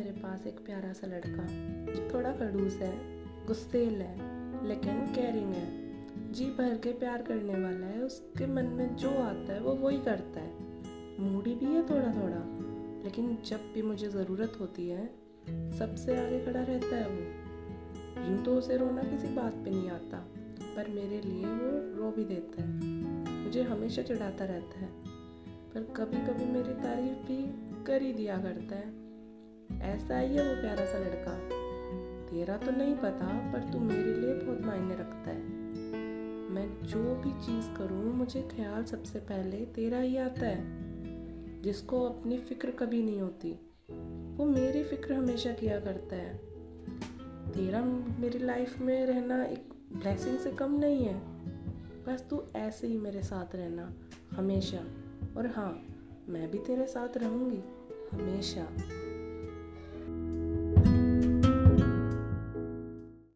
पास एक प्यारा सा लड़का थोड़ा खड़ूस है, गुस्सेल है, लेकिन केयरिंग है। जी भर के प्यार करने वाला है, उसके मन में जो आता है, वो वही करता है। मूडी भी है थोड़ा थोड़ा लेकिन जब भी मुझे ज़रूरत होती है, सबसे आगे खड़ा रहता है वो। यूँ तो उसे रोना किसी बात पे नहीं आता, पर मेरे लिए वो रो भी देता है। मुझे हमेशा चिढ़ाता रहता है, पर कभी कभी मेरी तारीफ़ भी कर ही दिया करता है। ऐसा ही है वो प्यारा सा लड़का। तेरा तो नहीं पता, पर तू मेरे लिए बहुत मायने रखता है। मैं जो भी चीज़ करूँ, मुझे ख्याल सबसे पहले तेरा ही आता है। जिसको अपनी फ़िक्र कभी नहीं होती, वो मेरी फ़िक्र हमेशा किया करता है। तेरा मेरी लाइफ में रहना एक ब्लेसिंग से कम नहीं है। बस तू ऐसे ही मेरे साथ रहना, हमेशा। और हाँ मैं भी तेरे साथ रहूँगी, हमेशा।